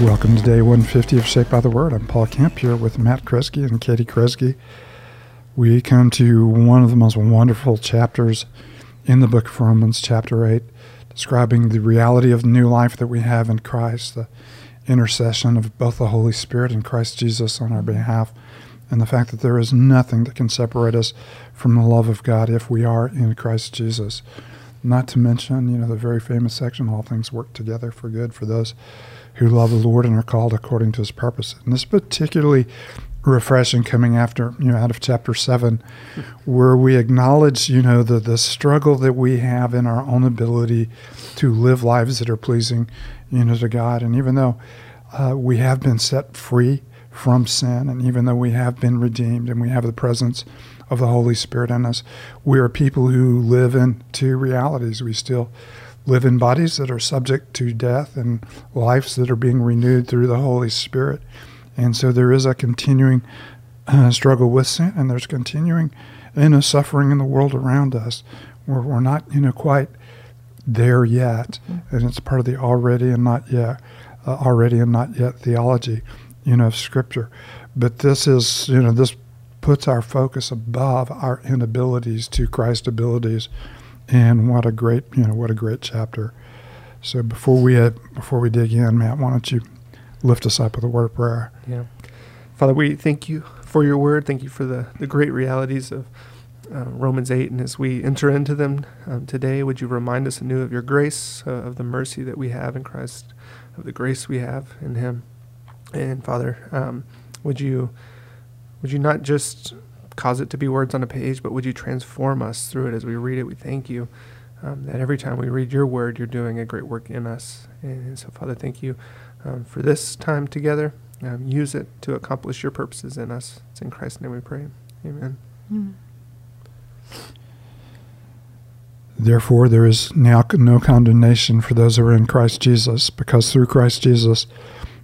Welcome to day 150 of Shaped by the Word. I'm Paul Kemp here with Matt Kresge and Katie Kresge. We come to one of the most wonderful chapters in the book of Romans, chapter 8, describing the reality of the new life that we have in Christ, the intercession of both the Holy Spirit and Christ Jesus on our behalf, and the fact that there is nothing that can separate us from the love of God if we are in Christ Jesus. Not to mention, you know, the very famous section, all things work together for good for those who love the Lord and are called according to his purpose. And this is particularly refreshing coming after, you know, out of chapter seven, where we acknowledge, you know, the, the struggle that we have in our own ability to live lives that are pleasing, you know, to God. And even though uh, we have been set free from sin, and even though we have been redeemed and we have the presence of the Holy Spirit in us, we are people who live in two realities. We still live in bodies that are subject to death and lives that are being renewed through the Holy Spirit. And so there is a continuing uh, struggle with sin, and there's continuing you know, suffering in the world around us where we're not you know quite there yet, and it's part of the already and not yet, uh, already and not yet theology, you know, of Scripture. But this is you know this puts our focus above our inabilities to Christ's abilities and what a great, you know, what a great chapter. So before we uh, before we dig in, Matt, why don't you lift us up with a word of prayer? Yeah, Father, we thank you for your word. Thank you for the the great realities of uh, Romans eight, and as we enter into them um, today, would you remind us anew of your grace, uh, of the mercy that we have in Christ, of the grace we have in Him, and Father, um, would you would you not just cause it to be words on a page, but would you transform us through it as we read it? We thank you um, that every time we read your word, you're doing a great work in us. And so, Father, thank you um, for this time together. Um, use it to accomplish your purposes in us. It's in Christ's name we pray. Amen. Mm. Therefore, there is now no condemnation for those who are in Christ Jesus, because through Christ Jesus,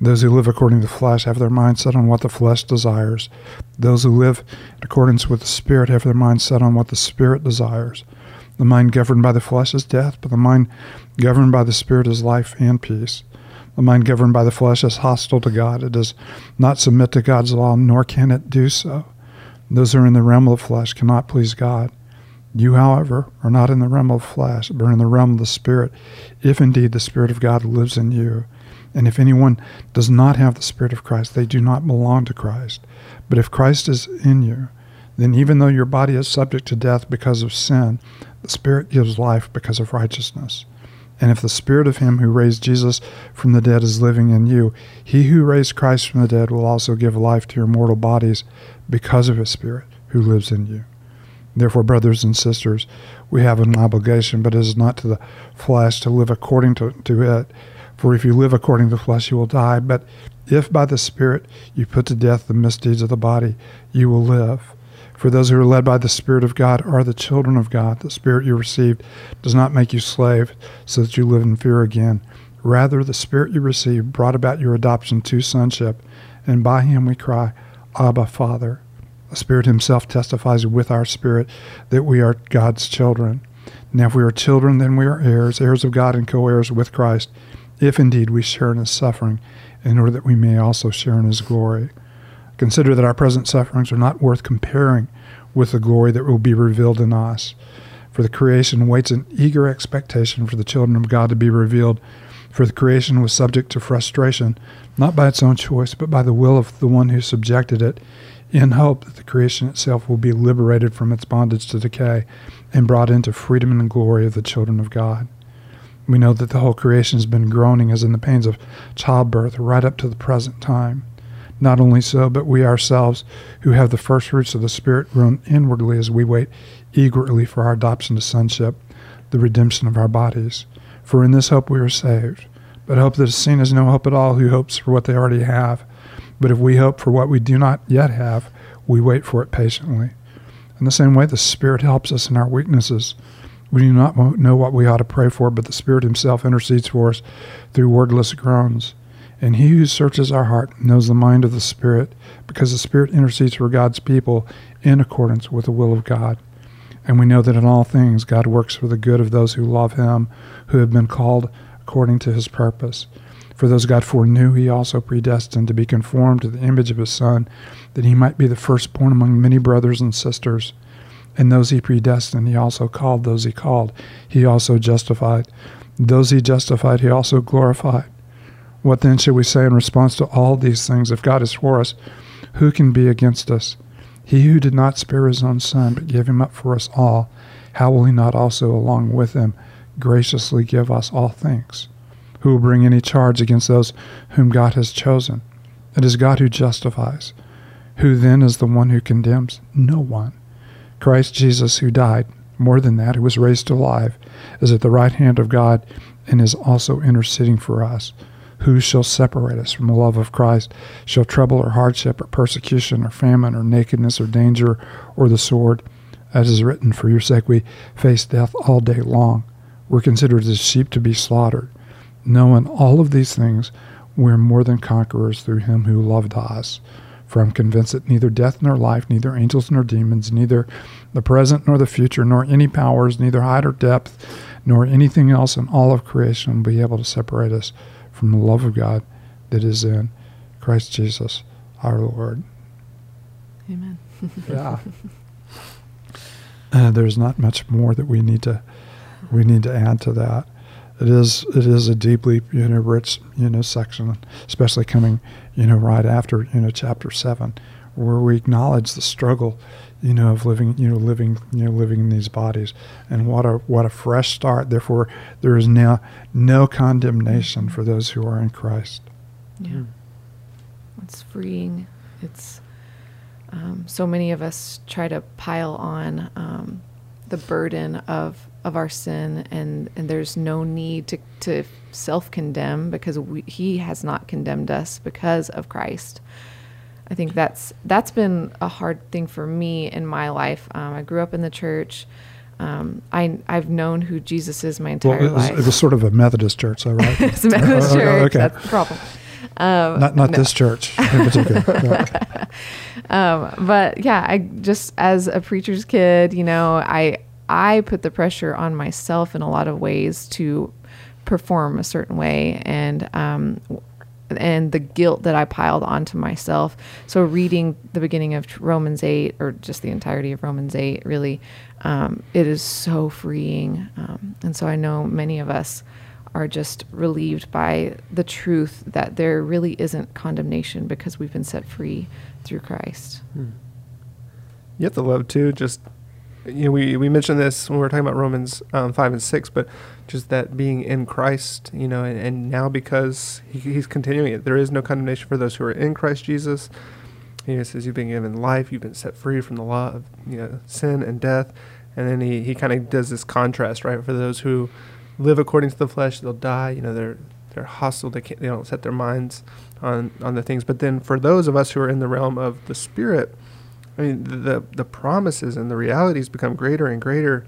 Those who live according to the flesh have their mind set on what the flesh desires. Those who live in accordance with the Spirit have their mind set on what the Spirit desires. The mind governed by the flesh is death, but the mind governed by the Spirit is life and peace. The mind governed by the flesh is hostile to God. It does not submit to God's law, nor can it do so. Those who are in the realm of the flesh cannot please God. You, however, are not in the realm of flesh, but in the realm of the Spirit, if indeed the Spirit of God lives in you. And if anyone does not have the Spirit of Christ, they do not belong to Christ. But if Christ is in you, then even though your body is subject to death because of sin, the Spirit gives life because of righteousness. And if the Spirit of Him who raised Jesus from the dead is living in you, He who raised Christ from the dead will also give life to your mortal bodies because of His Spirit who lives in you. Therefore, brothers and sisters, we have an obligation, but it is not to the flesh to live according to, to it. For if you live according to the flesh, you will die. But if by the Spirit you put to death the misdeeds of the body, you will live. For those who are led by the Spirit of God are the children of God. The Spirit you received does not make you slave so that you live in fear again. Rather, the Spirit you received brought about your adoption to sonship, and by him we cry, Abba, Father. The Spirit Himself testifies with our spirit that we are God's children. Now, if we are children, then we are heirs, heirs of God and co heirs with Christ, if indeed we share in His suffering, in order that we may also share in His glory. Consider that our present sufferings are not worth comparing with the glory that will be revealed in us. For the creation waits in eager expectation for the children of God to be revealed. For the creation was subject to frustration, not by its own choice, but by the will of the one who subjected it, in hope that the creation itself will be liberated from its bondage to decay and brought into freedom and glory of the children of God. We know that the whole creation has been groaning as in the pains of childbirth right up to the present time. Not only so, but we ourselves, who have the first fruits of the Spirit, groan inwardly as we wait eagerly for our adoption to sonship, the redemption of our bodies. For in this hope we are saved. But hope that is seen is no hope at all who hopes for what they already have. But if we hope for what we do not yet have, we wait for it patiently. In the same way, the Spirit helps us in our weaknesses. We do not know what we ought to pray for, but the Spirit Himself intercedes for us through wordless groans. And He who searches our heart knows the mind of the Spirit, because the Spirit intercedes for God's people in accordance with the will of God. And we know that in all things God works for the good of those who love Him, who have been called according to His purpose. For those God foreknew, He also predestined to be conformed to the image of His Son, that He might be the firstborn among many brothers and sisters. And those he predestined, he also called. Those he called, he also justified. Those he justified, he also glorified. What then should we say in response to all these things? If God is for us, who can be against us? He who did not spare his own son, but gave him up for us all, how will he not also, along with him, graciously give us all things? Who will bring any charge against those whom God has chosen? It is God who justifies. Who then is the one who condemns? No one. Christ Jesus, who died, more than that, who was raised alive, is at the right hand of God and is also interceding for us. Who shall separate us from the love of Christ? Shall trouble or hardship or persecution or famine or nakedness or danger or the sword? As is written, for your sake we face death all day long. We're considered as sheep to be slaughtered. Knowing all of these things, we're more than conquerors through him who loved us. For I'm convinced that neither death nor life, neither angels nor demons, neither the present nor the future, nor any powers, neither height or depth, nor anything else in all of creation will be able to separate us from the love of God that is in Christ Jesus our Lord. Amen. yeah. Uh, there's not much more that we need to we need to add to that. It is it is a deeply you know rich you know section, especially coming you know right after you know chapter seven, where we acknowledge the struggle you know of living you know living you know living in these bodies, and what a what a fresh start. Therefore, there is now no condemnation for those who are in Christ. Yeah, mm. it's freeing. It's um, so many of us try to pile on um, the burden of of our sin, and and there's no need to to self condemn because we, He has not condemned us because of Christ. I think that's that's been a hard thing for me in my life. Um, I grew up in the church. Um, I I've known who Jesus is my entire well, it was, life. It was sort of a Methodist church, though, right? it's a Methodist church. okay. That's the problem. Um, not not no. this church in um, but yeah, I just as a preacher's kid, you know, I I put the pressure on myself in a lot of ways to perform a certain way, and um, and the guilt that I piled onto myself. So reading the beginning of Romans eight, or just the entirety of Romans eight, really, um, it is so freeing. Um, and so I know many of us are just relieved by the truth that there really isn't condemnation because we've been set free through Christ. Hmm. You have to love too. Just you know, we we mentioned this when we were talking about Romans um, five and six, but just that being in Christ, you know, and, and now because he, he's continuing it, there is no condemnation for those who are in Christ Jesus. He says you've been given life, you've been set free from the law of you know sin and death, and then he, he kind of does this contrast, right? For those who live according to the flesh, they'll die. You know, they're they're hostile. They can't. They don't set their minds on on the things. But then for those of us who are in the realm of the spirit, I mean, the the promises and the realities become greater and greater.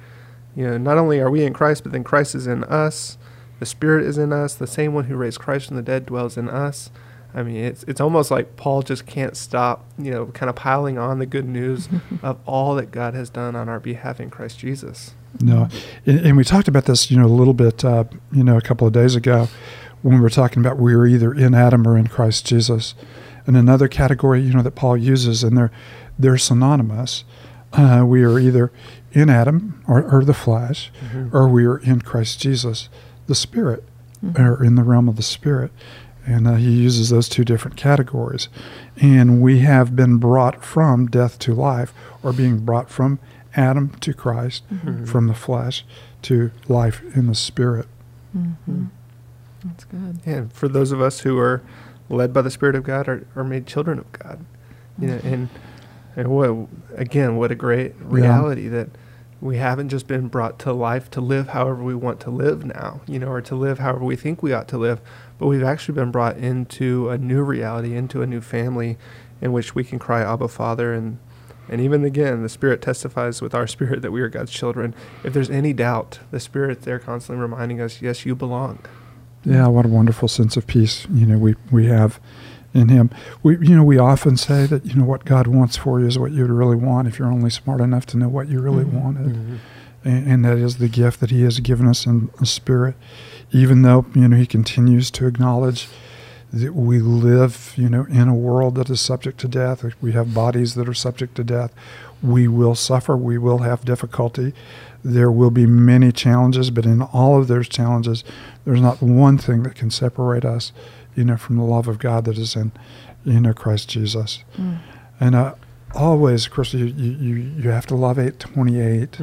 You know, not only are we in Christ, but then Christ is in us. The Spirit is in us. The same one who raised Christ from the dead dwells in us. I mean, it's it's almost like Paul just can't stop, you know, kind of piling on the good news of all that God has done on our behalf in Christ Jesus. No, and, and we talked about this, you know, a little bit, uh, you know, a couple of days ago when we were talking about we are either in Adam or in Christ Jesus. And another category, you know, that Paul uses, and they're they're synonymous. Uh, we are either in Adam or, or the flesh, mm-hmm. or we are in Christ Jesus, the Spirit, mm-hmm. or in the realm of the Spirit. And uh, he uses those two different categories. And we have been brought from death to life, or being brought from Adam to Christ, mm-hmm. from the flesh to life in the Spirit. Mm-hmm. That's good. And for those of us who are led by the Spirit of God are, are made children of God. You know, and and what again, what a great reality yeah. that we haven't just been brought to life to live however we want to live now, you know, or to live however we think we ought to live, but we've actually been brought into a new reality, into a new family in which we can cry Abba Father and And even again, the Spirit testifies with our spirit that we are God's children. If there's any doubt, the Spirit there constantly reminding us, yes, you belong. Yeah, what a wonderful sense of peace, you know, we, we have in him. We you know, we often say that, you know, what God wants for you is what you'd really want if you're only smart enough to know what you really Mhm. wanted. And, and that is the gift that he has given us in the spirit. Even though, you know, he continues to acknowledge that we live, you know, in a world that is subject to death. We have bodies that are subject to death. We will suffer. We will have difficulty. There will be many challenges, but in all of those challenges, there's not one thing that can separate us, you know, from the love of God that is in, you know, Christ Jesus. Mm. And uh, always, of course, you, you, you you have to love 828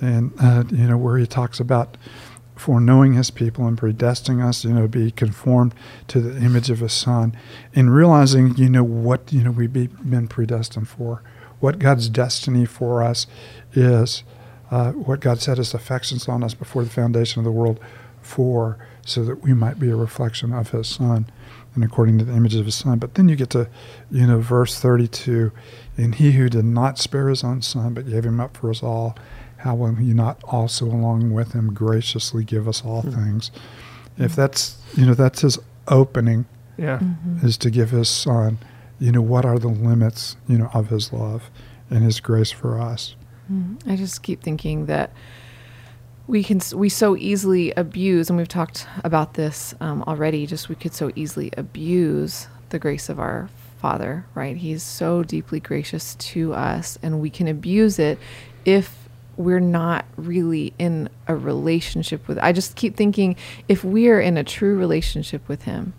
and uh, you know where he talks about foreknowing his people and predestining us, you know, be conformed to the image of his son, and realizing, you know, what you know we've be, been predestined for, what God's destiny for us is, uh, what God set His affections on us before the foundation of the world for, so that we might be a reflection of His Son, and according to the image of His Son. But then you get to, you know, verse thirty-two, and He who did not spare His own Son but gave Him up for us all how will he not also along with him graciously give us all Hmm. things if that's you know that's his opening Yeah. Mhm. is to give his son you know what are the limits you know of his love and his grace for us Mm. I just keep thinking that we can we so easily abuse, and we've talked about this um, already. Just we could so easily abuse the grace of our Father, right? He's so deeply gracious to us, and we can abuse it if we're not really in a relationship with. I just keep thinking if we are in a true relationship with Him,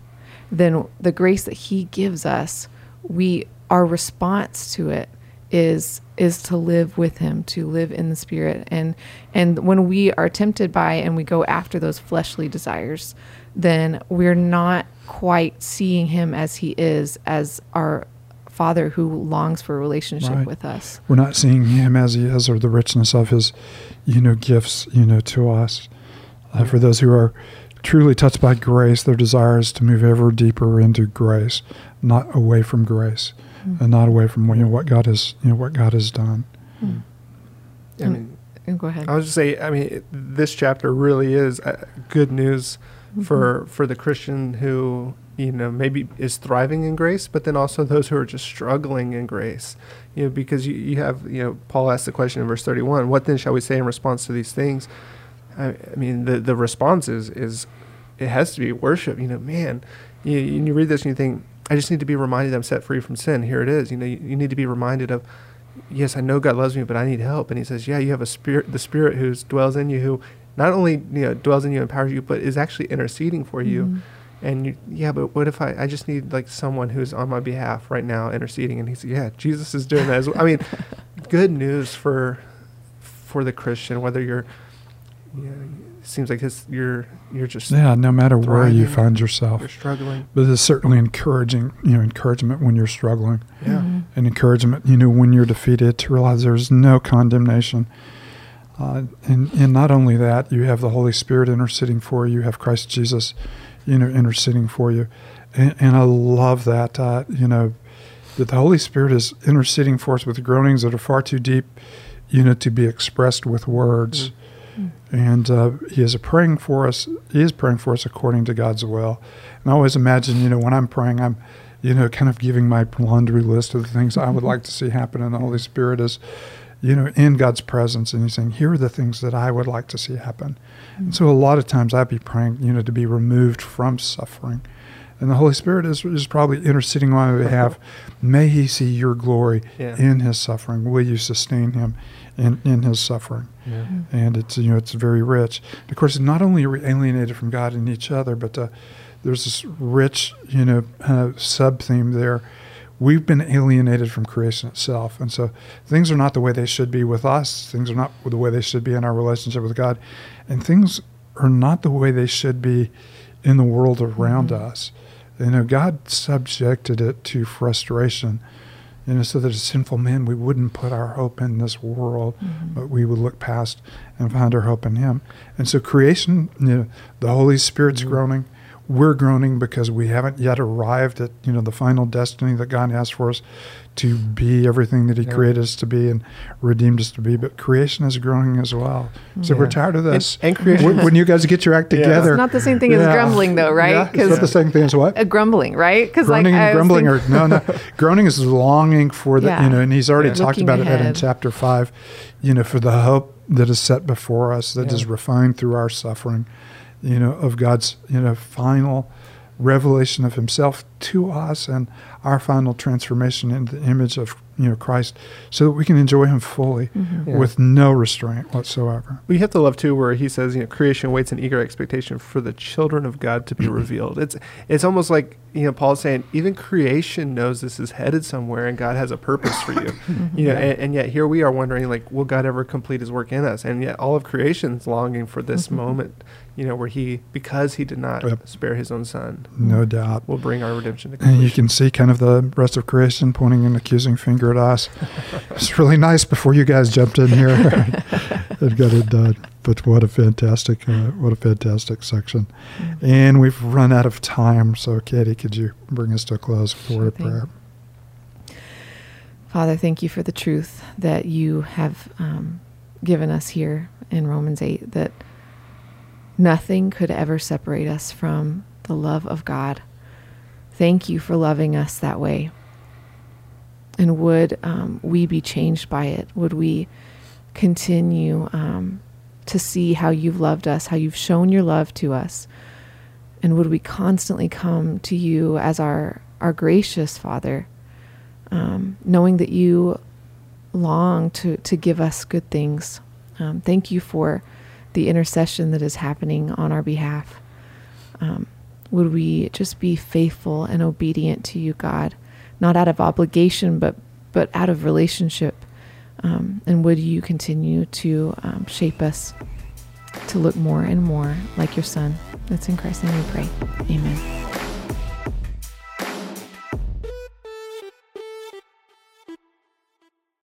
then the grace that He gives us, we our response to it is is to live with him to live in the spirit and and when we are tempted by and we go after those fleshly desires then we're not quite seeing him as he is as our father who longs for a relationship Right. with us we're not seeing him as he is or the richness of his you know gifts you know to us uh, for those who are truly touched by grace their desire is to move ever deeper into grace not away from grace and not away from you know what god has you know what god has done Mm. I Mm. mean, go ahead I was just say, I mean, this chapter really is uh, good news for mm-hmm. for the Christian who you know maybe is thriving in grace, but then also those who are just struggling in grace. You know, because you, you have you know Paul asked the question in verse thirty one, "What then shall we say in response to these things?" I, I mean, the the response is is it has to be worship. You know, man, you you read this and you think, I just need to be reminded I'm set free from sin. Here it is. You know, you, you need to be reminded of yes, I know God loves me, but I need help. And he says, yeah, you have a spirit, the spirit who dwells in you, who not only you know dwells in you and empowers you, but is actually interceding for you. Mhm. And you, yeah, but what if I, I just need like someone who's on my behalf right now interceding? And he said, yeah, Jesus is doing that as well. I mean, good news for for the Christian, whether you're, you know, it seems like it's, you're you're just yeah no matter where you find yourself you're struggling. but it's certainly encouraging you know encouragement when you're struggling Yeah. Mhm. and encouragement, you know, when you're defeated, to realize there's no condemnation. Uh, and, and not only that, you have the Holy Spirit interceding for you, you have Christ Jesus, you know, interceding for you. And, and I love that, uh, you know, that the Holy Spirit is interceding for us with groanings that are far too deep, you know, to be expressed with words. And uh, He is praying for us. He is praying for us according to God's will. And I always imagine, you know, when I'm praying, I'm, you know, kind of giving my laundry list of the things I would like to see happen. And the Holy Spirit is, you know, in God's presence, and He's saying, "Here are the things that I would like to see happen." And so, a lot of times, I'd be praying, you know, to be removed from suffering. And the Holy Spirit is, is probably interceding on my behalf. May He see your glory Yeah. in His suffering. Will you sustain Him in, in His suffering? Yeah. and it's you know it's very rich. Of course, not only are we alienated from God and each other, but uh, there's this rich you know uh, sub theme there. We've been alienated from creation itself, and so things are not the way they should be with us. Things are not the way they should be in our relationship with God, and things are not the way they should be in the world around Mhm. us. You know, God subjected it to frustration. You know, so that as sinful men, we wouldn't put our hope in this world, Mhm. but we would look past and find our hope in Him. And so, creation, you know, the Holy Spirit's Mhm. groaning. We're groaning because we haven't yet arrived at you know the final destiny that God has for us to be everything that He Yeah. created us to be and redeemed us to be. But creation is growing as well. So we're tired of this. and creation. when, when you guys get your act Yeah. together, It's not the same thing as grumbling, though, right? Yeah, it's not the same thing as what? a grumbling, right? Because like groaning I and was grumbling thinking- are no no groaning is longing for the Yeah. you know and he's already Yeah. talked Looking about it in chapter five you know for the hope that is set before us that is Yeah. refined through our suffering you know of god's you know final revelation of himself to us and our final transformation into the image of you know christ so that we can enjoy him fully Mhm. Yeah. with no restraint whatsoever We have to love too, where he says, you know, creation waits in eager expectation for the children of God to be revealed. It's it's almost like you know Paul's saying, even creation knows this is headed somewhere, and God has a purpose for you. you know, and, and yet here we are wondering, like, will God ever complete His work in us? And yet all of creation's longing for this Mhm. moment, you know, where He, because He did not Yep. spare His own Son, no doubt will bring our redemption to And you can see kind of the rest of creation pointing an accusing finger at us. it's really nice before you guys jumped in here and got it done. But what a fantastic, uh, what a fantastic section. And we've run out of time. So, Katie, could you bring us to a close for a Sure of thing. prayer? Father, thank you for the truth that you have um, given us here in Romans 8 that nothing could ever separate us from the love of God. Thank you for loving us that way. And would um, we be changed by it? Would we continue um, to see how you've loved us, how you've shown your love to us? And would we constantly come to you as our, our gracious Father? um, knowing that you long to, to give us good things. Um, thank you for the intercession that is happening on our behalf. Um, would we just be faithful and obedient to you, God, not out of obligation, but but out of relationship? Um, and would you continue to um, shape us to look more and more like your Son? That's in Christ's name we pray. Amen.